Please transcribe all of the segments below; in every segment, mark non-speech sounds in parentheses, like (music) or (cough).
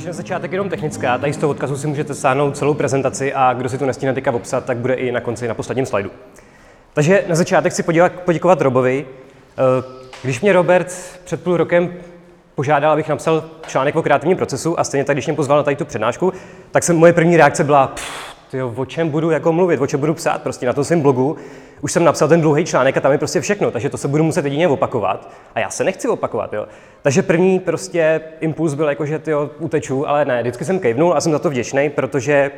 Takže na začátek jenom technická. Tady z toho odkazu si můžete sáhnout celou prezentaci a kdo si to nestíne teďka obsat, tak bude i na konci na posledním slajdu. Takže na začátek si podělat, poděkovat Robovi. Eh, když mě Robert před půl rokem požádal, abych napsal článek o kreativním procesu a stejně tak, když mě pozval na tady tu přednášku, tak jsem, moje první reakce byla, tyjo, o čem budu jako mluvit, o čem budu psát, prostě na tom svém blogu. Už jsem napsal ten dlouhý článek a tam je prostě všechno, takže to se budu muset jedině opakovat. A já se nechci opakovat, jo. Takže první prostě impuls byl jako, že tyjo, uteču, ale ne, vždycky jsem kejvnul a jsem za to vděčný, protože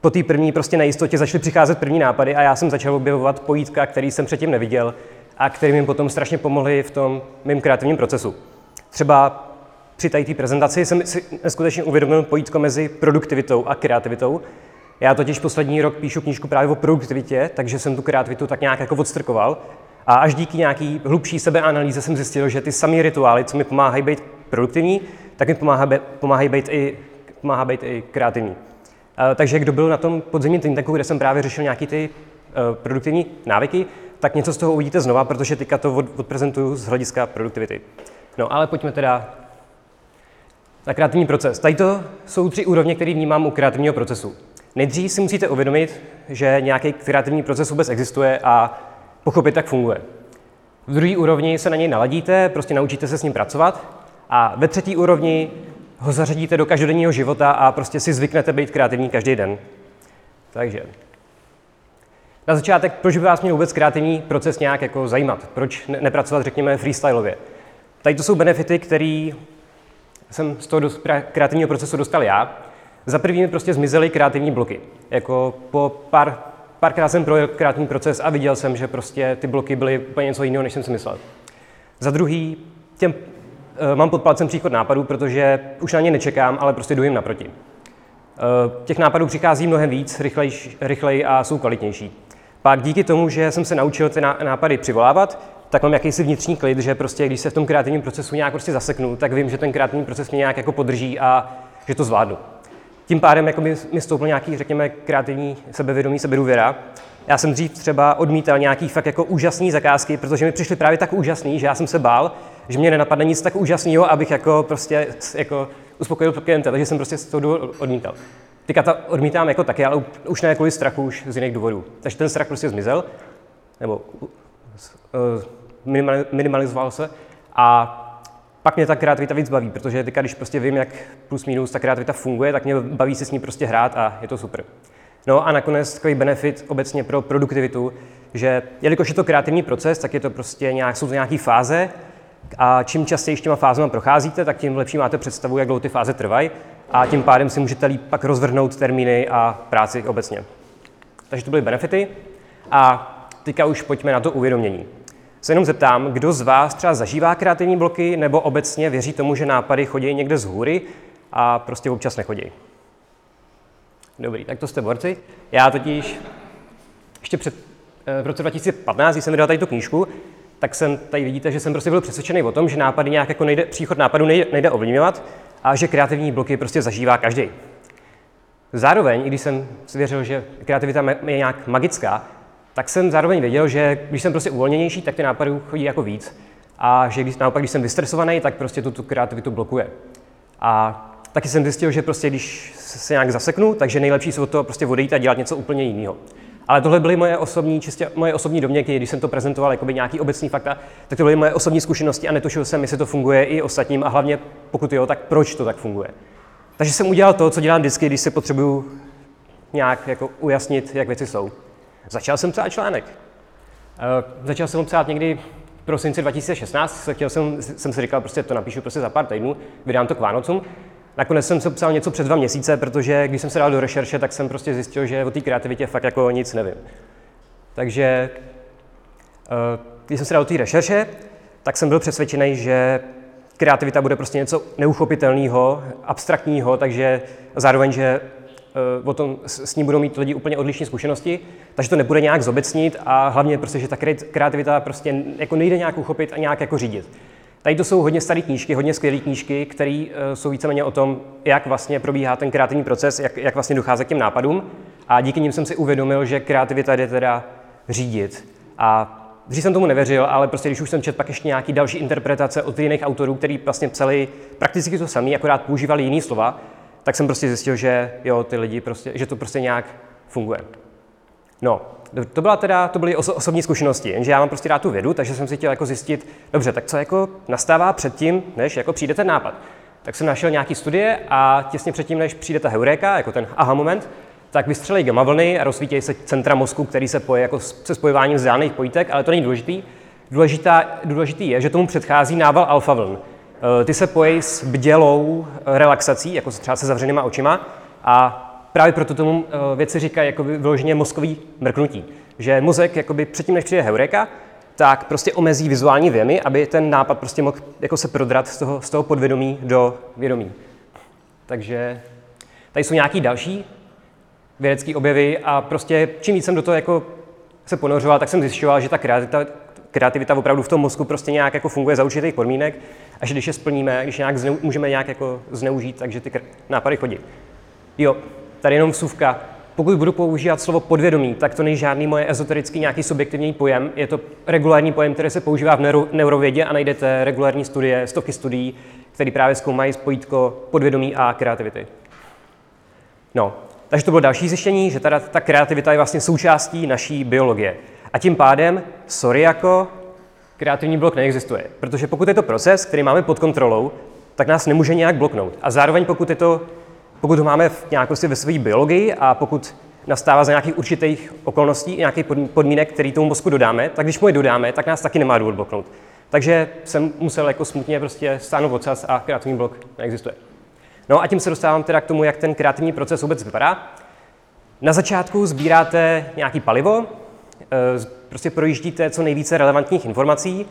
po té první prostě nejistotě začaly přicházet první nápady a já jsem začal objevovat pojítka, který jsem předtím neviděl a který mi potom strašně pomohly v tom mém kreativním procesu. Třeba při té prezentaci jsem si skutečně uvědomil pojítko mezi produktivitou a kreativitou. Já totiž poslední rok píšu knížku právě o produktivitě, takže jsem tu kreativitu tak nějak jako odstrkoval. A až díky nějaký hlubší sebeanalýze jsem zjistil, že ty samé rituály, co mi pomáhají být produktivní, tak mi pomáhají být i, pomáhá být i kreativní. Takže kdo byl na tom podzimním tinteku, kde jsem právě řešil nějaký ty uh, produktivní návyky, tak něco z toho uvidíte znova, protože teďka to od, odprezentuju z hlediska produktivity. No ale pojďme teda na kreativní proces. Tady to jsou tři úrovně, které vnímám u kreativního procesu. Nejdřív si musíte uvědomit, že nějaký kreativní proces vůbec existuje a pochopit, jak funguje. V druhé úrovni se na něj naladíte, prostě naučíte se s ním pracovat a ve třetí úrovni ho zařadíte do každodenního života a prostě si zvyknete být kreativní každý den. Takže na začátek, proč by vás měl vůbec kreativní proces nějak jako zajímat? Proč ne- nepracovat, řekněme, freestyleově? Tady to jsou benefity, které jsem z toho kreativního procesu dostal já. Za první mi prostě zmizely kreativní bloky. Jako po pár, párkrát jsem projel kreativní proces a viděl jsem, že prostě ty bloky byly úplně něco jiného, než jsem si myslel. Za druhý, těm, e, mám pod palcem příchod nápadů, protože už na ně nečekám, ale prostě jdu jim naproti. E, těch nápadů přichází mnohem víc, rychlej, rychlej a jsou kvalitnější. Pak díky tomu, že jsem se naučil ty nápady přivolávat, tak mám jakýsi vnitřní klid, že prostě když se v tom kreativním procesu nějak prostě zaseknu, tak vím, že ten kreativní proces mě nějak jako podrží a že to zvládnu. Tím pádem jako mi, mi nějaký, řekněme, kreativní sebevědomí, sebedůvěra. Já jsem dřív třeba odmítal nějaký fakt jako úžasný zakázky, protože mi přišly právě tak úžasný, že já jsem se bál, že mě nenapadne nic tak úžasného, abych jako prostě jako uspokojil klienta, takže jsem prostě z toho odmítal. Teďka to odmítám jako taky, ale už ne kvůli strachu, už z jiných důvodů. Takže ten strach prostě zmizel, nebo uh, minimalizoval se a pak mě ta kreativita víc baví, protože teďka, když prostě vím, jak plus minus ta kreativita funguje, tak mě baví se s ní prostě hrát a je to super. No a nakonec takový benefit obecně pro produktivitu, že jelikož je to kreativní proces, tak je to prostě nějak, jsou to nějaké fáze a čím častěji těma fázema procházíte, tak tím lepší máte představu, jak dlouho ty fáze trvají a tím pádem si můžete líp pak rozvrhnout termíny a práci obecně. Takže to byly benefity a teďka už pojďme na to uvědomění. Se jenom zeptám, kdo z vás třeba zažívá kreativní bloky nebo obecně věří tomu, že nápady chodí někde z hůry a prostě občas nechodí. Dobrý, tak to jste borci. Já totiž ještě před, eh, v roce 2015, když jsem vydal tady tu knížku, tak jsem tady vidíte, že jsem prostě byl přesvědčený o tom, že nápady nějak jako nejde, příchod nápadu nejde, nejde ovlivňovat a že kreativní bloky prostě zažívá každý. Zároveň, i když jsem si věřil, že kreativita je nějak magická, tak jsem zároveň věděl, že když jsem prostě uvolněnější, tak ty nápady chodí jako víc. A že když, naopak, když jsem vystresovaný, tak prostě tu, tu kreativitu blokuje. A taky jsem zjistil, že prostě když se nějak zaseknu, takže nejlepší se od toho prostě odejít a dělat něco úplně jiného. Ale tohle byly moje osobní, čistě moje osobní domněnky, když jsem to prezentoval jako nějaký obecný fakta, tak to byly moje osobní zkušenosti a netušil jsem, jestli to funguje i ostatním a hlavně pokud jo, tak proč to tak funguje. Takže jsem udělal to, co dělám vždycky, když si potřebuju nějak jako ujasnit, jak věci jsou. Začal jsem psát článek. Uh, začal jsem ho psát někdy v prosinci 2016, chtěl jsem, jsem si říkal, prostě to napíšu prostě za pár týdnů, vydám to k Vánocům. Nakonec jsem se psal něco před dva měsíce, protože když jsem se dal do rešerše, tak jsem prostě zjistil, že o té kreativitě fakt jako nic nevím. Takže uh, když jsem se dal do té rešerše, tak jsem byl přesvědčený, že kreativita bude prostě něco neuchopitelného, abstraktního, takže zároveň, že Eh, o tom s ním budou mít lidi úplně odlišné zkušenosti, takže to nebude nějak zobecnit a hlavně prostě, že ta kreativita prostě jako nejde nějak uchopit a nějak jako řídit. Tady to jsou hodně staré knížky, hodně skvělé knížky, které uh, jsou víceméně o tom, jak vlastně probíhá ten kreativní proces, jak, jak vlastně dochází k těm nápadům. a díky nim jsem si uvědomil, že kreativita jde teda řídit. A dřív jsem tomu nevěřil, ale prostě když už jsem četl pak ještě nějaký další interpretace od jiných autorů, který vlastně psali prakticky to samé, akorát používali jiný slova, tak jsem prostě zjistil, že jo, ty lidi prostě, že to prostě nějak funguje. No, to, byla teda, to byly oso, osobní zkušenosti, jenže já mám prostě rád tu vědu, takže jsem si chtěl jako zjistit, dobře, tak co jako nastává předtím, než jako přijde ten nápad. Tak jsem našel nějaký studie a těsně předtím, než přijde ta heuréka, jako ten aha moment, tak vystřelí gamma vlny a rozsvítí se centra mozku, který se poje jako se spojováním vzdálených pojítek, ale to není důležitý. Důležitá, důležitý je, že tomu předchází nával alfa vln. E, ty se pojí s bdělou relaxací, jako třeba se zavřenýma očima, a právě proto tomu e, věci říkají jako vyloženě mozkový mrknutí. Že mozek jakoby předtím, než přijde heureka, tak prostě omezí vizuální věmy, aby ten nápad prostě mohl jako se prodrat z toho, z toho podvědomí do vědomí. Takže tady jsou nějaký další vědecké objevy a prostě čím víc jsem do toho jako se ponořoval, tak jsem zjišťoval, že ta kreativita, kreativita opravdu v tom mozku prostě nějak jako funguje za určitých podmínek a že když je splníme, když nějak zneu, můžeme nějak jako zneužít, takže ty nápady chodí. Jo, tady jenom vsuvka. Pokud budu používat slovo podvědomí, tak to není žádný moje ezoterický nějaký subjektivní pojem. Je to regulární pojem, který se používá v neuro, neurovědě a najdete regulární studie, stovky studií, které právě zkoumají spojítko podvědomí a kreativity. No, takže to bylo další zjištění, že teda ta kreativita je vlastně součástí naší biologie. A tím pádem, sorry jako, kreativní blok neexistuje. Protože pokud je to proces, který máme pod kontrolou, tak nás nemůže nějak bloknout. A zároveň pokud, je to, pokud ho máme v nějakosti ve své biologii a pokud nastává za nějakých určitých okolností, nějakých podmínek, který tomu mozku dodáme, tak když mu je dodáme, tak nás taky nemá důvod bloknout. Takže jsem musel jako smutně prostě stáhnout ocas a kreativní blok neexistuje. No a tím se dostávám teda k tomu, jak ten kreativní proces vůbec vypadá. Na začátku sbíráte nějaký palivo, prostě projíždíte co nejvíce relevantních informací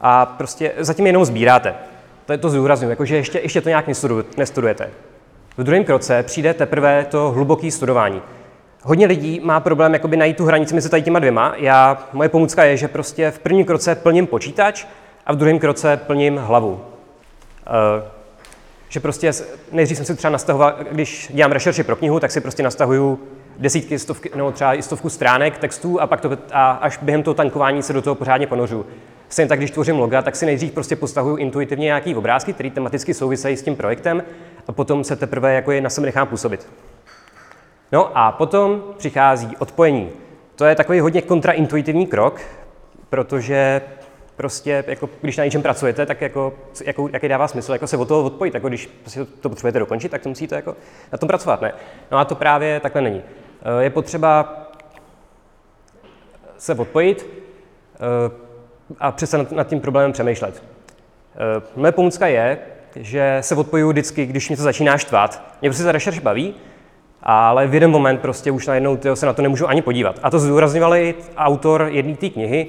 a prostě zatím jenom sbíráte. To je to zdůraznuju, jakože ještě, ještě to nějak nestudujete. V druhém kroce přijde teprve to hluboké studování. Hodně lidí má problém jakoby najít tu hranici mezi tady těma dvěma. Já, moje pomůcka je, že prostě v prvním kroce plním počítač a v druhém kroce plním hlavu. Eh, že prostě nejdřív jsem si třeba nastahoval, když dělám rešerši pro knihu, tak si prostě nastahuju desítky, stovky, nebo třeba i stovku stránek textů a pak to, a až během toho tankování se do toho pořádně ponořu. Stejně tak, když tvořím loga, tak si nejdřív prostě postahuju intuitivně nějaký obrázky, které tematicky souvisejí s tím projektem a potom se teprve jako je na sebe nechám působit. No a potom přichází odpojení. To je takový hodně kontraintuitivní krok, protože prostě, jako, když na něčem pracujete, tak jako, jako, jaký dává smysl jako se od toho odpojit. Jako, když prostě to potřebujete dokončit, tak to musíte jako na tom pracovat. Ne? No a to právě takhle není. Eh, je potřeba se odpojit eh, a nad, nad tím problémem přemýšlet. Eh, moje pomůcka je, že se odpojuju vždycky, když mě to začíná štvat. Mě prostě ta rešerš baví, ale v jeden moment prostě už najednou tyjo, se na to nemůžu ani podívat. A to zdůrazňoval i autor jedné té knihy,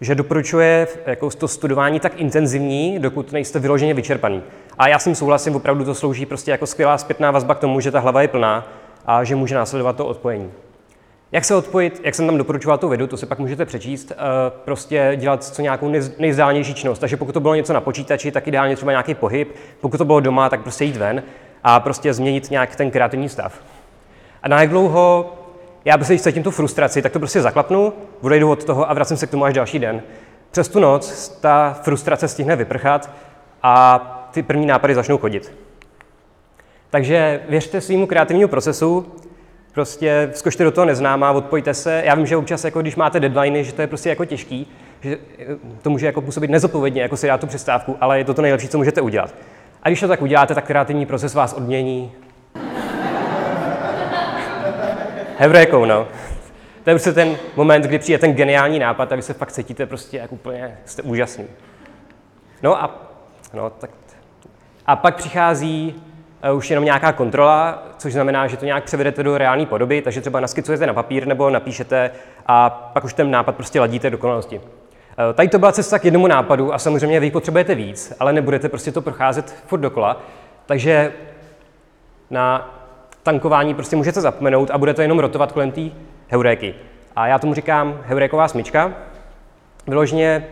že doporučuje jako to studování tak intenzivní, dokud nejste vyloženě vyčerpaný. A já s tím souhlasím, opravdu to slouží prostě jako skvělá zpětná vazba k tomu, že ta hlava je plná a že může následovat to odpojení. Jak se odpojit, jak jsem tam doporučoval tu vědu, to si pak můžete přečíst, eh, prostě dělat co nějakou nejvzdálenější činnost. Takže pokud to bylo něco na počítači, tak ideálně třeba nějaký pohyb, pokud to bylo doma, tak prostě jít ven a prostě změnit nějak ten kreativní stav. A na jak dlouho já prostě, když cítím tu frustraci, tak to prostě zaklapnu, odejdu od toho a vracím se k tomu až další den. Přes tu noc ta frustrace stihne vyprchat a ty první nápady začnou chodit. Takže věřte svýmu kreativnímu procesu, prostě skočte do toho neznámá, odpojte se. Já vím, že občas, jako když máte deadliny, že to je prostě jako těžký, že to může jako působit nezodpovědně, jako si dát tu přestávku, ale je to to nejlepší, co můžete udělat. A když to tak uděláte, tak kreativní proces vás odmění (laughs) Hevrékou, no. To je prostě ten moment, kdy přijde ten geniální nápad a vy se fakt cítíte prostě jak úplně, jste úžasný. No a, no, tak, a pak přichází už jenom nějaká kontrola, což znamená, že to nějak převedete do reálné podoby, takže třeba naskicujete na papír nebo napíšete a pak už ten nápad prostě ladíte do konalosti. Uh, tady to byla cesta k jednomu nápadu a samozřejmě vy potřebujete víc, ale nebudete prostě to procházet furt dokola. Takže na tankování prostě můžete zapomenout a bude to jenom rotovat kolem té heuréky. A já tomu říkám heuréková smyčka. Vyloženě,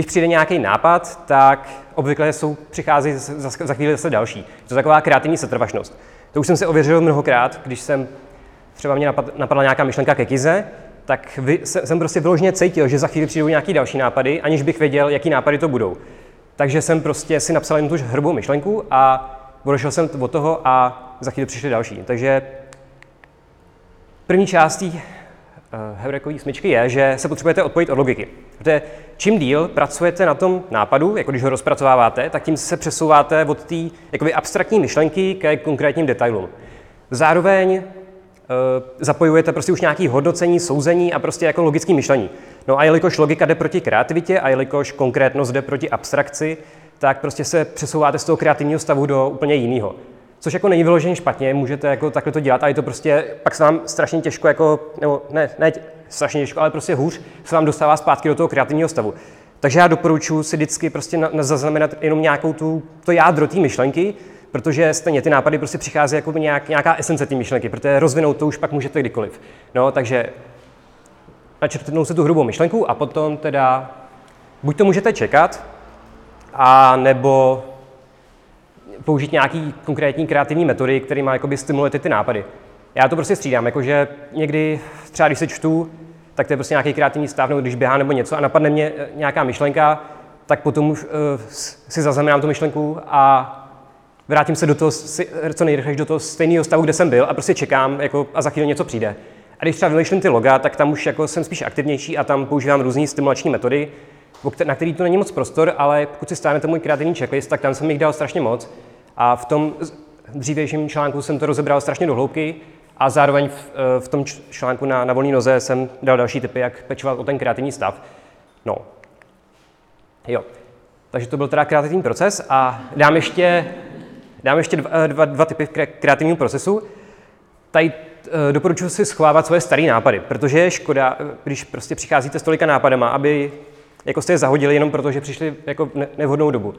když přijde nějaký nápad, tak obvykle jsou, přichází za, za chvíli zase další. To je taková kreativní setrvačnost. To už jsem si ověřil mnohokrát, když jsem třeba mě napadla nějaká myšlenka ke kize, tak vy, jsem prostě vyloženě cítil, že za chvíli přijdou nějaký další nápady, aniž bych věděl, jaký nápady to budou. Takže jsem prostě si napsal jen tu hrbou myšlenku a odešel jsem od toho a za chvíli přišly další. Takže první částí uh, heurekové smyčky je, že se potřebujete odpojit od logiky. Protože čím díl pracujete na tom nápadu, jako když ho rozpracováváte, tak tím se přesouváte od té abstraktní myšlenky ke konkrétním detailům. Zároveň Eh, zapojujete prostě už nějaký hodnocení, souzení a prostě jako logický myšlení. No a jelikož logika jde proti kreativitě a jelikož konkrétnost jde proti abstrakci, tak prostě se přesouváte z toho kreativního stavu do úplně jiného. Což jako není vyloženě špatně, můžete jako takhle to dělat a je to prostě, pak se vám strašně těžko jako, nebo ne, ne strašně těžko, ale prostě hůř se vám dostává zpátky do toho kreativního stavu. Takže já doporučuji si vždycky prostě na, na zaznamenat jenom nějakou tu, to jádro té myšlenky, protože stejně ty nápady prostě přichází jako nějak, nějaká esence té myšlenky, protože rozvinout to už pak můžete kdykoliv. No, takže načrtnout se tu hrubou myšlenku a potom teda buď to můžete čekat, a nebo použít nějaký konkrétní kreativní metody, které má jakoby stimulovat ty nápady. Já to prostě střídám, jakože někdy třeba když se čtu, tak to je prostě nějaký kreativní stav, nebo když běhá nebo něco a napadne mě eh, nějaká myšlenka, tak potom už uh, si zaznamenám tu myšlenku a vrátím se do toho, co nejrychleji do toho stejného stavu, kde jsem byl a prostě čekám jako, a za chvíli něco přijde. A když třeba vymýšlím ty loga, tak tam už jako jsem spíš aktivnější a tam používám různé stimulační metody, na který to není moc prostor, ale pokud si stáhnete můj kreativní checklist, tak tam jsem jich dal strašně moc. A v tom dřívějším článku jsem to rozebral strašně do hloubky a zároveň v, eh, v tom článku na, na volné noze jsem dal další typy, jak pečovat o ten kreativní stav. No. Jo. Takže to byl teda kreativní proces a dám ještě Dám ještě dva, eh, dva, dva typy kreativního procesu. Tady eh, doporučuji si schovávat svoje staré nápady, protože je škoda, když prostě přicházíte s tolika nápadama, aby jako jste je zahodili jenom proto, že přišli jako nevhodnou dobu.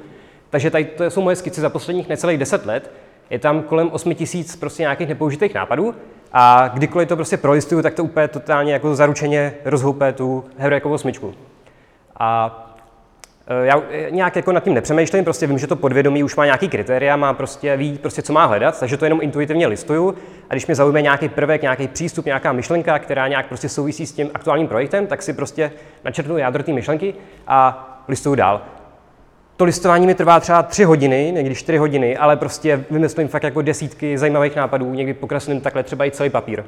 Takže tady to jsou moje skici za posledních necelých 10 let. Je tam kolem 8 tisíc prostě nějakých nepoužitých nápadů a kdykoliv to prostě prolistuju, tak to úplně totálně jako zaručeně rozhoupe tu heroikovou smyčku. A já eh, nějak jako nad tím nepřemýšlím, prostě vím, že to podvědomí už má nějaký kritéria, má prostě, ví, prostě, co má hledat, takže to jenom intuitivně listuju. A když mě zaujme nějaký prvek, nějaký přístup, nějaká myšlenka, která nějak prostě souvisí s tím aktuálním projektem, tak si prostě načrtnu jádro té myšlenky a listuju dál. To listování mi trvá třeba tři hodiny, někdy čtyři hodiny, ale prostě vymyslím fakt jako desítky zajímavých nápadů, někdy pokreslím takhle třeba i celý papír.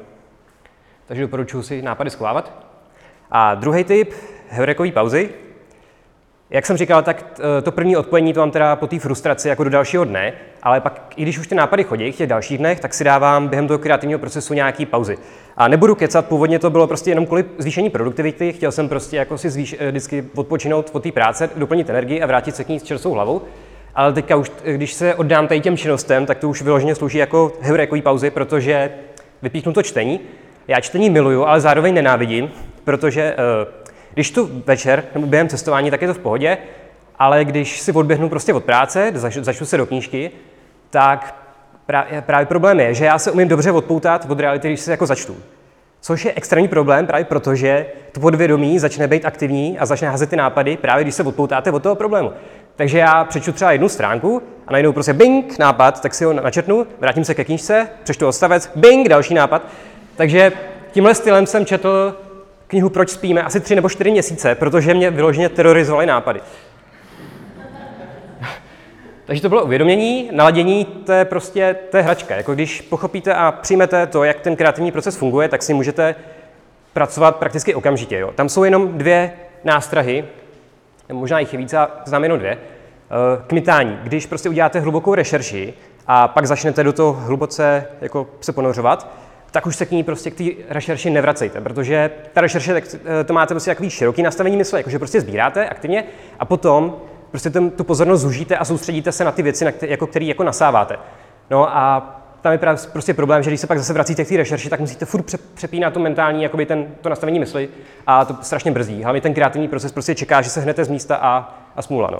Takže doporučuji si nápady schovávat. A druhý typ, heurekový pauzy, jak jsem říkal, tak eh, to první odpojení to mám teda po té frustraci jako do dalšího dne, ale pak, i když už ty nápady chodí v těch dalších dnech, tak si dávám během toho kreativního procesu nějaký pauzy. A nebudu kecat, původně to bylo prostě jenom kvůli zvýšení produktivity, chtěl jsem prostě jako si zvýš, eh, vždycky odpočinout od té práce, doplnit energii a vrátit se k ní s čerstvou hlavou. Ale teďka už, když se oddám tady těm činnostem, tak to už vyloženě slouží jako heurekový pauzy, protože vypíchnu to čtení. Já čtení miluju, ale zároveň nenávidím, protože uh, když tu večer nebo během cestování, tak je to v pohodě, ale když si odběhnu prostě od práce, začnu se do knížky, tak právě, právě problém je, že já se umím dobře odpoutat od reality, když se jako začtu. Což je extrémní problém právě proto, že to podvědomí začne být aktivní a začne házet ty nápady právě když se odpoutáte od toho problému. Takže já přečtu třeba jednu stránku a najednou prostě bing, nápad, tak si ho načetnu, vrátím se ke knížce, přečtu odstavec, bing, další nápad. Takže tímhle stylem jsem četl knihu Proč spíme asi tři nebo čtyři měsíce, protože mě vyloženě terorizovaly nápady. Takže to bylo uvědomění, naladění, to je prostě je hračka. Jako když pochopíte a přijmete to, jak ten kreativní proces funguje, tak si můžete pracovat prakticky okamžitě. Jo. Tam jsou jenom dvě nástrahy, možná jich je více, znám jenom dvě. Eh, kmitání. Když prostě uděláte hlubokou rešerši a pak začnete do toho hluboce jako se ponořovat, tak už se k ní prostě k té rešerši nevracejte, protože ta rešerše, tak eh, to máte prostě takový široký nastavení mysle, jakože prostě sbíráte aktivně a potom prostě ten, tu pozornost zužíte a soustředíte se na ty věci, na který, jako, který jako nasáváte. No a tam je prostě problém, že když se pak zase vracíte k té rešerši, tak musíte furt přepínat to mentální, jakoby ten, to nastavení mysli a to strašně brzdí. Hlavně ten kreativní proces prostě čeká, že se hnete z místa a, a smůla. No.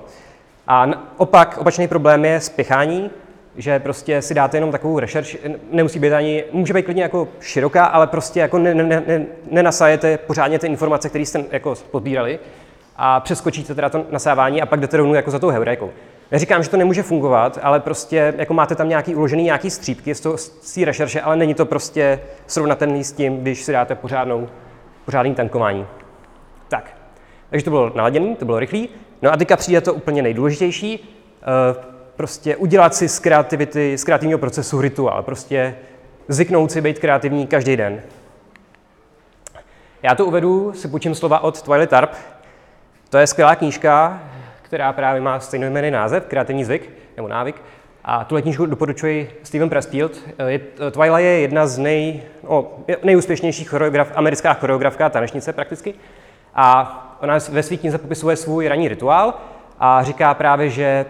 A opak, opačný problém je spěchání, že prostě si dáte jenom takovou rešerš, nemusí být ani, může být klidně jako široká, ale prostě jako ne, ne, ne, nenasajete pořádně ty informace, které jste jako podbírali a přeskočíte teda to nasávání a pak jdete rovnou jako za tou heurékou. Neříkám, že to nemůže fungovat, ale prostě jako máte tam nějaký uložený nějaký střípky z, té rešerše, ale není to prostě srovnatelný s tím, když si dáte pořádnou, pořádný tankování. Tak, takže to bylo naladěné, to bylo rychlý. No a teďka přijde to úplně nejdůležitější, uh, prostě udělat si z kreativity, z kreativního procesu rituál, prostě zvyknout si být kreativní každý den. Já to uvedu, si půjčím slova od Twilight Tarp. To je skvělá knížka, která právě má stejnojmenný název, kreativní zvyk nebo návyk. A tu knížku doporučuji Steven Pressfield. Twilight je jedna z nej, no, nejúspěšnějších choreograf, americká choreografka, tanečnice prakticky. A ona ve své knize popisuje svůj ranní rituál a říká právě, že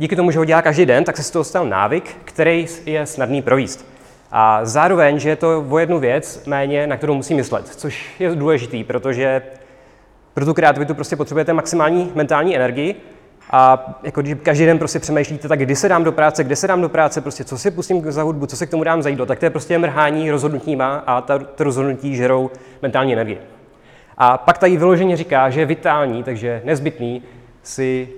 díky tomu, že ho dělá každý den, tak se z toho stal návyk, který je snadný províst. A zároveň, že je to o jednu věc méně, na kterou musí myslet, což je důležitý, protože pro tu kreativitu prostě potřebujete maximální mentální energii a jako když každý den prostě přemýšlíte, tak kdy se dám do práce, kde se dám do práce, prostě co si pustím za hudbu, co se k tomu dám zajít, tak to je prostě mrhání rozhodnutíma a ta, ta rozhodnutí žerou mentální energii. A pak tady vyloženě říká, že je vitální, takže nezbytný si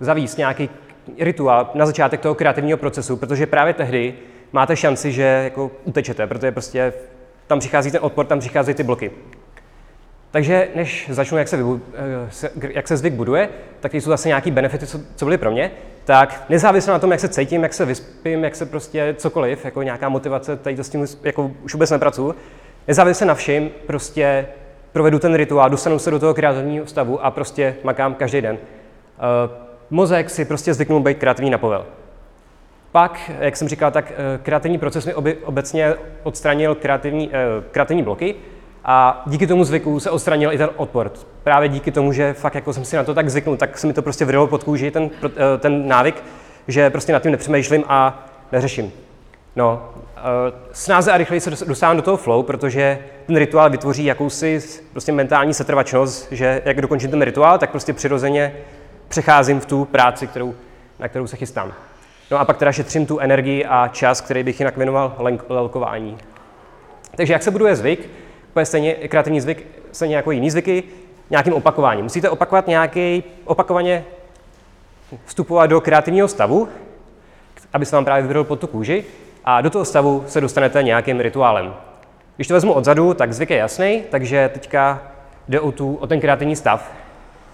zavíst nějaký rituál na začátek toho kreativního procesu, protože právě tehdy máte šanci, že jako utečete, protože prostě tam přichází ten odpor, tam přicházejí ty bloky. Takže než začnu, jak se, eh, jak se zvyk buduje, tak jsou zase nějaký benefity, co, co byly pro mě. Tak nezávisle na tom, jak se cítím, jak se vyspím, jak se prostě cokoliv, jako nějaká motivace, tady to s tím jako už vůbec nepracuju, nezávisle na všem, prostě provedu ten rituál, dostanu se do toho kreativního stavu a prostě makám každý den. Uh, mozek si prostě zvyknul být kreativní na povel. Pak, jak jsem říkal, tak uh, kreativní proces mi obecně odstranil kreativní, uh, kreativní bloky a díky tomu zvyku se odstranil i ten odpor. Právě díky tomu, že fakt jako jsem si na to tak zvyknul, tak se mi to prostě vrylo pod kůži, ten, ten návyk, že prostě nad tím nepřemýšlím a neřeším. No, Eh, snáze a rychleji se dostávám do toho flow, protože ten rituál vytvoří jakousi prostě mentální setrvačnost, že jak dokončím ten rituál, tak prostě přirozeně přecházím v tu práci, kterou, na kterou se chystám. No a pak teda šetřím tu energii a čas, který bych jinak věnoval lelkování. Takže jak se buduje zvyk? Úplně stejně kreativní zvyk, stejně jako jiný zvyky, nějakým opakováním. Musíte opakovat nějaký, opakovaně vstupovat do kreativního stavu, aby se vám právě vybril pod tu kůži a do toho stavu se dostanete nějakým rituálem. Když to vezmu odzadu, tak zvyk je jasný, takže teďka jde o, tu, o ten kreativní stav.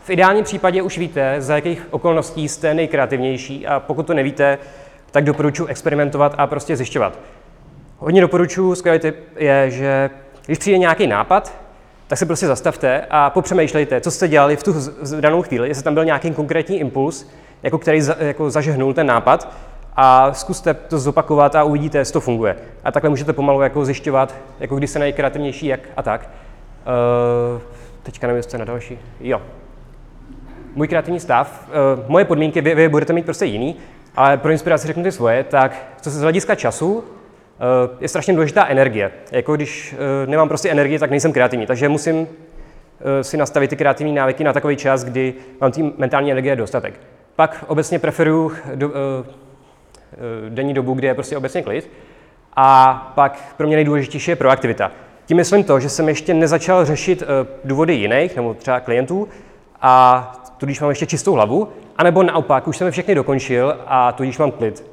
V ideálním případě už víte, za jakých okolností jste nejkreativnější a pokud to nevíte, tak doporučuji experimentovat a prostě zjišťovat. Hodně doporučuji, skvělý tip je, že když přijde nějaký nápad, tak se prostě zastavte a popřemýšlejte, co jste dělali v tu danou chvíli, jestli tam byl nějaký konkrétní impuls, jako který za, jako zažehnul ten nápad a zkuste to zopakovat a uvidíte, jestli to funguje. A takhle můžete pomalu jako zjišťovat, jako kdy se nejkreativnější, jak a tak. Uh, teďka nevím, jestli na další. Jo. Můj kreativní stav, uh, moje podmínky, vy, vy budete mít prostě jiný, ale pro inspiraci řeknu ty svoje, tak co se z hlediska času, uh, je strašně důležitá energie. Jako když uh, nemám prostě energii, tak nejsem kreativní, takže musím si nastavit ty kreativní návyky na takový čas, kdy mám tím mentální energie dostatek. Pak obecně preferuju do, Eh, denní dobu, kdy je prostě obecně klid. A pak pro mě nejdůležitější je proaktivita. Tím myslím to, že jsem ještě nezačal řešit eh, důvody jiných, nebo třeba klientů, a tudíž mám ještě čistou hlavu, anebo naopak, už jsem je všechny dokončil a tudíž mám klid.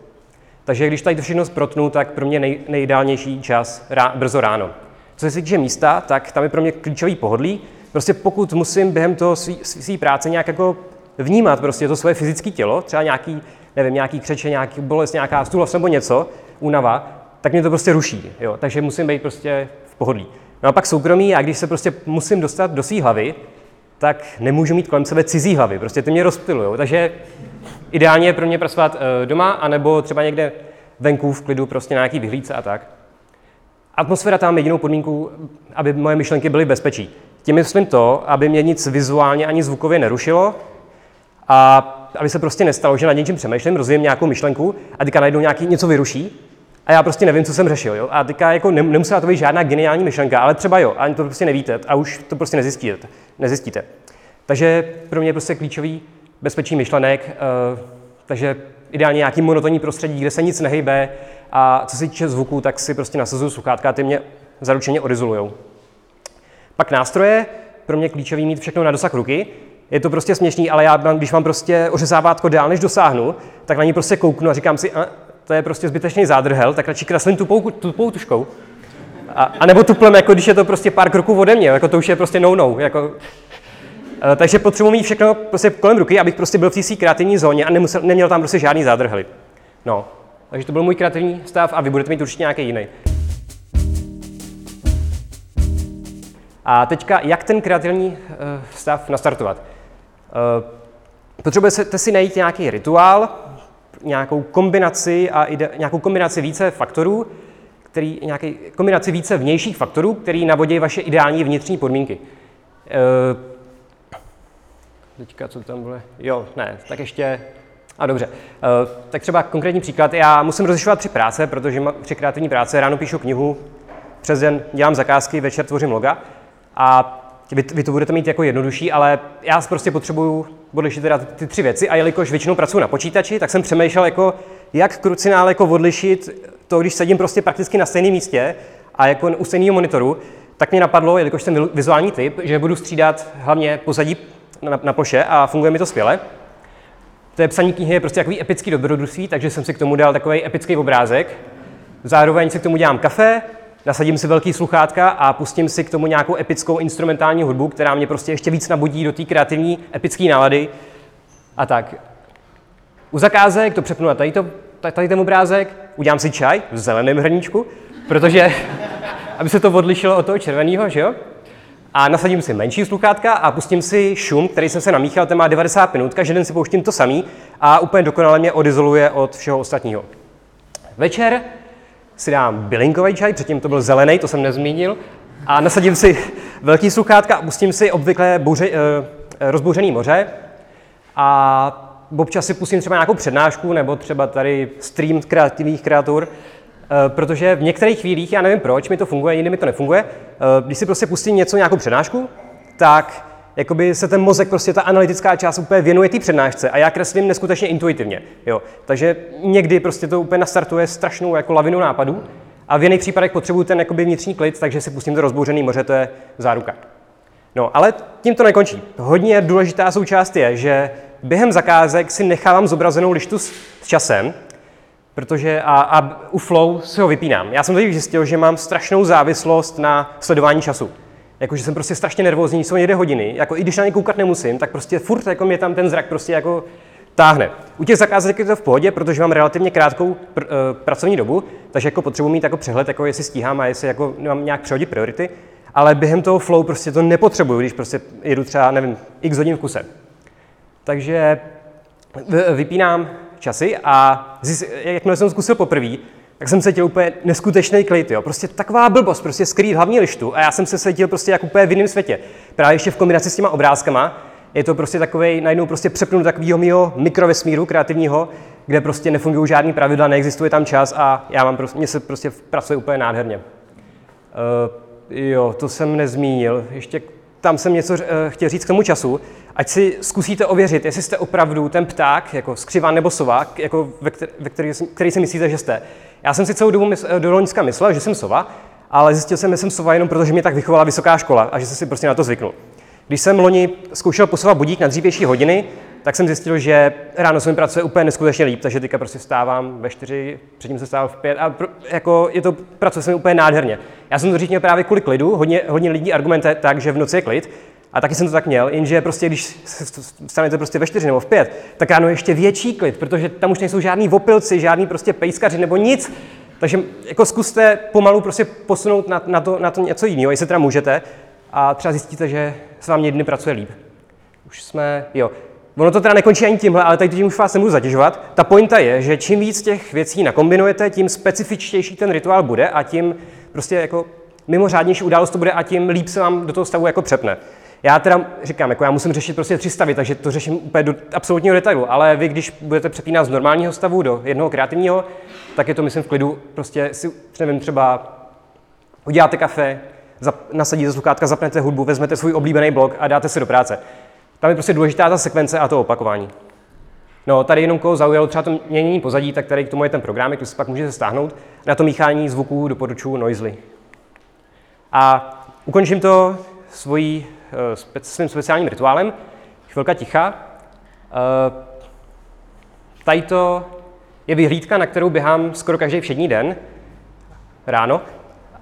Takže když tady to všechno protnu, tak pro mě nej, nejideálnější čas rá, brzo ráno. Co se týče místa, tak tam je pro mě klíčový pohodlí. Prostě pokud musím během toho své práce nějak jako vnímat prostě to svoje fyzické tělo, třeba nějaký nevím, nějaký křeče, nějaký bolest, nějaká stůlost nebo něco, únava, tak mě to prostě ruší. Jo? Takže musím být prostě v pohodlí. No a pak soukromí, a když se prostě musím dostat do své hlavy, tak nemůžu mít kolem sebe cizí hlavy. Prostě ty mě rozptilují. Takže ideálně je pro mě pracovat eh, doma, anebo třeba někde venku v klidu, prostě na nějaký vyhlídce a tak. Atmosféra tam jedinou podmínku, aby moje myšlenky byly bezpečí. Tím myslím to, aby mě nic vizuálně ani zvukově nerušilo a aby se prostě nestalo, že nad něčím přemýšlím, rozvíjem nějakou myšlenku a teďka najednou nějaký něco vyruší a já prostě nevím, co jsem řešil. Jo? A teďka jako nemusela to být žádná geniální myšlenka, ale třeba jo, a to prostě nevíte a už to prostě nezjistíte. Nezjistíte. Takže pro mě je prostě klíčový bezpečí myšlenek, uh, takže ideálně nějaký monotonní prostředí, kde se nic nehybe a co se týče zvuku, tak si prostě nasazuju sluchátka a ty mě zaručeně odizolujou. Pak nástroje, pro mě klíčový mít všechno na dosah ruky, Je to prostě směšný, ale já, když mám prostě ořezávátko dál, než dosáhnu, tak na ní prostě kouknu a říkám si, a, to je prostě zbytečný zádrhel, tak radši kreslím tupou, tupou. A, a nebo tuplem, jako když je to prostě pár kroků ode mě, jako to už je prostě no-no. Jako, e, takže potřebuji mít všechno prostě kolem ruky, abych prostě byl v té kreativní zóně a nemusel, neměl tam prostě žádný zádrhely. No, takže to byl můj kreativní stav a vy budete mít určitě nějaký jiný. A teďka, jak ten kreativní eh, stav nastartovat? Eh, potřebujete si najít nějaký rituál, nějakou kombinaci a ide, nějakou kombinaci více faktorů, který, nějaký, kombinaci více vnějších faktorů, který navodí vaše ideální vnitřní podmínky. E, teďka, co tam bude? Jo, ne, tak ještě... A dobře. E, tak třeba konkrétní příklad. Já musím rozlišovat tři práce, protože mám tři kreativní práce. Ráno píšu knihu, přes den dělám zakázky, večer tvořím loga. A vy, vy to budete mít jako jednodušší, ale já prostě potřebuju odlišit teda ty tři věci a jelikož většinou pracuji na počítači, tak jsem přemýšlel jako, jak krucinále jako odlišit to, když sedím prostě prakticky na stejném místě a jako u stejného monitoru, tak mě napadlo, jelikož jsem vizuální typ, že budu střídat hlavně pozadí na, na ploše a funguje mi to skvěle. To je psaní knihy je prostě takový epický dobrodružství, takže jsem si k tomu dal takový epický obrázek. Zároveň si k tomu dělám kafe, nasadím si velký sluchátka a pustím si k tomu nějakou epickou instrumentální hudbu, která mě prostě ještě víc nabudí do té kreativní epické nálady. A tak. U zakázek to přepnu na tady, to, tady ten obrázek, udělám si čaj v zeleném hrníčku, protože, (laughs) aby se to odlišilo od toho červeného, že jo? A nasadím si menší sluchátka a pustím si šum, který jsem se namíchal, ten má 90 minut, každý den si pouštím to samý a úplně dokonale mě odizoluje od všeho ostatního. Večer si dám bylinkový čaj, předtím to byl zelený, to jsem nezmínil, a nasadím si (laughs) velký sluchátka a pustím si obvykle bouře, eh, rozbouřený moře a občas si pustím třeba nějakou přednášku nebo třeba tady stream kreativních kreatur, eh, protože v některých chvílích, já nevím proč, mi to funguje, jindy mi to nefunguje, eh, když si prostě pustím něco, nějakou přednášku, tak jakoby se ten mozek, prostě ta analytická část úplně věnuje té přednášce a já kreslím neskutečně intuitivně. Jo. Takže někdy prostě to úplně nastartuje strašnou jako lavinu nápadů a v jiných případech potřebuju ten jakoby vnitřní klid, takže si pustím to rozbouřený moře, to je záruka. No, ale tím to nekončí. Hodně důležitá součást je, že během zakázek si nechávám zobrazenou lištu s, s časem, protože a, a u flow si ho vypínám. Já jsem tady zjistil, že mám strašnou závislost na sledování času jakože jsem prostě strašně nervózní, jsou někde hodiny, jako i když na ně koukat nemusím, tak prostě furt jako mě tam ten zrak prostě jako táhne. U těch zakázek je to v pohodě, protože mám relativně krátkou pr- uh, pracovní dobu, takže jako potřebuji mít jako přehled, jako jestli stíhám a jestli jako mám nějak přehodit priority, ale během toho flow prostě to nepotřebuju, když prostě jedu třeba, nevím, x hodin v kuse. Takže vypínám časy a jakmile jsem zkusil poprvé, tak jsem cítil úplně neskutečný klid, jo. Prostě taková blbost, prostě skrýt hlavní lištu a já jsem se cítil prostě jako úplně v jiném světě. Právě ještě v kombinaci s těma obrázkama, je to prostě takový, najednou prostě přepnu takového mého mikrovesmíru kreativního, kde prostě nefungují žádný pravidla, neexistuje tam čas a já mám prostě, mě se prostě pracuje úplně nádherně. Uh, jo, to jsem nezmínil. Ještě tam jsem něco uh, chtěl říct k tomu času. Ať si zkusíte ověřit, jestli jste opravdu ten pták, jako skřivan nebo sovák, jako ve, který, ve který, který si myslíte, že jste. Já jsem si celou dobu mysl, do Loňska myslel, že jsem sova, ale zjistil jsem, že jsem sova jenom proto, že mě tak vychovala vysoká škola a že jsem si prostě na to zvyknul. Když jsem loni zkoušel posovat budík na dřívější hodiny, tak jsem zjistil, že ráno se mi pracuje úplně neskutečně líp, takže teďka prostě vstávám ve čtyři, předtím jsem stával v pět a pro, jako je to, pracuje se mi úplně nádherně. Já jsem to říct měl právě kvůli klidu, hodně, hodně lidí argumentuje tak, že v noci je klid, a taky jsem to tak měl, jenže prostě, když stanete prostě ve čtyři nebo v pět, tak ráno je ještě větší klid, protože tam už nejsou žádný opilci, žádný prostě pejskaři nebo nic. Takže jako zkuste pomalu prostě posunout na, na, to, na to něco jiného, jestli teda můžete, a třeba zjistíte, že se vám dny pracuje líp. Už jsme, jo. Ono to teda nekončí ani tímhle, ale tady tím už vás nebudu zatěžovat. Ta pointa je, že čím víc těch věcí nakombinujete, tím specifičtější ten rituál bude a tím prostě jako mimořádnější událost to bude a tím líp se vám do toho stavu jako přepne. Já teda říkám, jako já musím řešit prostě tři stavy, takže to řeším úplně do absolutního detailu, ale vy, když budete přepínat z normálního stavu do jednoho kreativního, tak je to, myslím, v klidu, prostě si, nevím, třeba uděláte kafe, zap, nasadíte sluchátka, zapnete hudbu, vezmete svůj oblíbený blok a dáte se do práce. Tam je prostě důležitá ta sekvence a to opakování. No, tady jenom koho zaujalo třeba to měnění pozadí, tak tady k tomu je ten program, který si pak můžete stáhnout. Na to míchání zvuků doporučuji Noisely. A ukončím to svojí, eh, svým speciálním rituálem. chvilka ticha. Uh, tady to je vyhlídka, na kterou běhám skoro každý všední den ráno.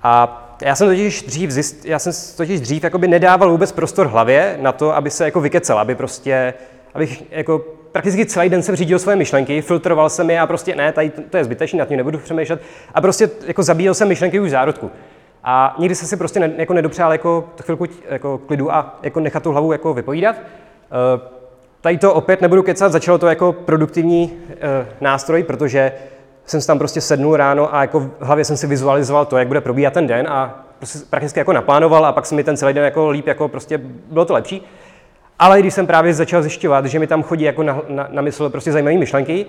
A já jsem totiž dřív, zjist, já jsem totiž dřív jakoby nedával vůbec prostor hlavě na to, aby se jako vykecel, aby prostě, abych jako prakticky celý den jsem řídil svoje myšlenky, filtroval jsem je a prostě ne, tady to je zbytečné, na tím nebudu přemýšlet. A prostě jako zabíjel jsem myšlenky už v zárodku. A nikdy jsem si prostě ne, jako nedopřál jako chvilku jako klidu a jako nechat tu hlavu jako vypovídat. Uh, tady to opět nebudu kecat, začalo to jako produktivní uh, nástroj, protože jsem si tam prostě sednul ráno a jako v hlavě jsem si vizualizoval to, jak bude probíhat ten den a prostě prakticky jako naplánoval a pak se mi ten celý den jako líp, jako prostě bylo to lepší. Ale když jsem právě začal zjišťovat, že mi tam chodí jako na, na, na mysl prostě zajímavé myšlenky,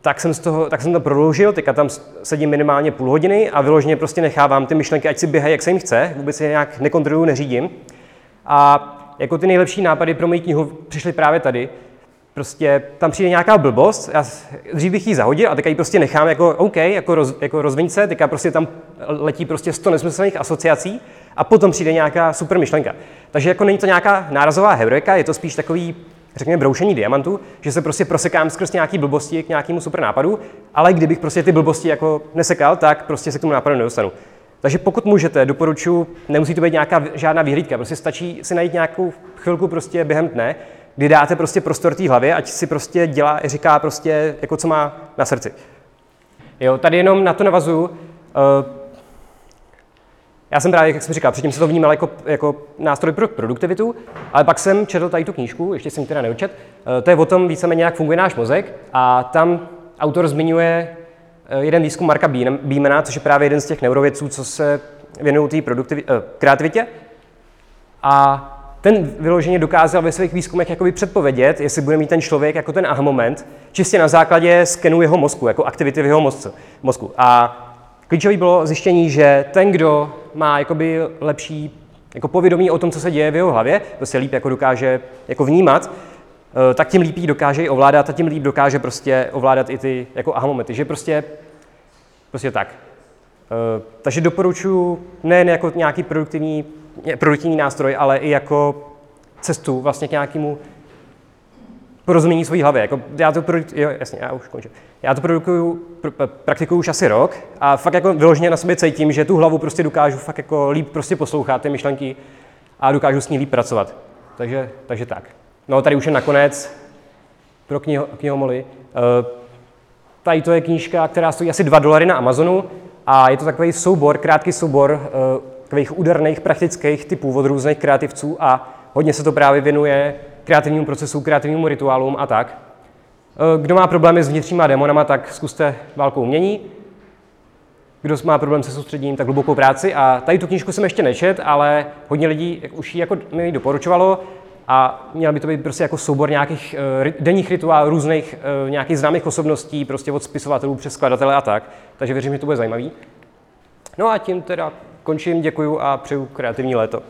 tak jsem, z toho, tak jsem to prodloužil, teďka tam sedím minimálně půl hodiny a vyloženě prostě nechávám ty myšlenky, ať si běhají, jak se jim chce, vůbec je nějak nekontroluju, neřídím. A jako ty nejlepší nápady pro moji knihu přišly právě tady, prostě tam přijde nějaká blbost, já dřív bych ji zahodil a teďka ji prostě nechám jako OK, jako, roz, jako rozviň se, teďka prostě tam letí prostě sto nesmyslných asociací a potom přijde nějaká super myšlenka. Takže jako není to nějaká nárazová heroika, je to spíš takový, řekněme, broušení diamantů, že se prostě prosekám skrz nějaký blbosti k nějakému super nápadu, ale kdybych prostě ty blbosti jako nesekal, tak prostě se k tomu nápadu nedostanu. Takže pokud můžete, doporučuji, nemusí to být nějaká žádná vyhlídka, prostě stačí si najít nějakou chvilku prostě během dne, kdy dáte prostě prostor té hlavě, ať si prostě dělá, říká prostě, jako co má na srdci. Jo, tady jenom na to navazuju. Uh, já jsem právě, jak jsem říkal, předtím se to vnímal jako, jako nástroj pro produktivitu, ale pak jsem četl tady tu knížku, ještě jsem teda neočet, uh, to je o tom víceméně, jak funguje náš mozek a tam autor zmiňuje uh, jeden výzkum Marka Beamana, což je právě jeden z těch neurovědců, co se věnují té kreativitě. A ten vyloženě dokázal ve svých výzkumech jakoby předpovědět, jestli bude mít ten člověk jako ten aha moment, čistě na základě skenu jeho mozku, jako aktivity v jeho mozku. A klíčový bylo zjištění, že ten, kdo má jakoby lepší jako povědomí o tom, co se děje v jeho hlavě, to se líp jako dokáže jako vnímat, eh, tak tím líp dokáže i ovládat a tím líp dokáže prostě ovládat i ty jako aha momenty, že prostě, prostě tak. Eh, takže doporučuji nejen jako nějaký produktivní produktivní nástroj, ale i jako cestu vlastně k nějakému porozumění své hlavy. Jako já to produk- jo, jasně, já už končím. Já to produkuju, pr- praktikuju už asi rok a fakt jako vyloženě na sobě cítím, že tu hlavu prostě dokážu fakt jako líp prostě poslouchat ty myšlenky a dokážu s ní líp pracovat. Takže, takže tak. No tady už je nakonec pro kniho, knihomoli. Uh, tady to je knížka, která stojí asi 2 dolary na Amazonu a je to takový soubor, krátký soubor uh, takových úderných praktických typů od různých kreativců a hodně se to právě věnuje kreativnímu procesu, kreativnímu rituálům a tak. E, kdo má problémy s vnitřníma démonama, tak zkuste válkou umění. Kdo má problém se soustředěním, tak hlubokou práci. A tady tu knížku jsem ještě nečet, ale hodně lidí už ji jako mi doporučovalo a měl by to být prostě jako soubor nějakých uh, denních rituálů, různých uh, nějakých známých osobností, prostě od spisovatelů přes skladatele a tak. Takže věřím, že to bude zajímavý. No a tím teda končím, děkuju a přeju kreativní léto.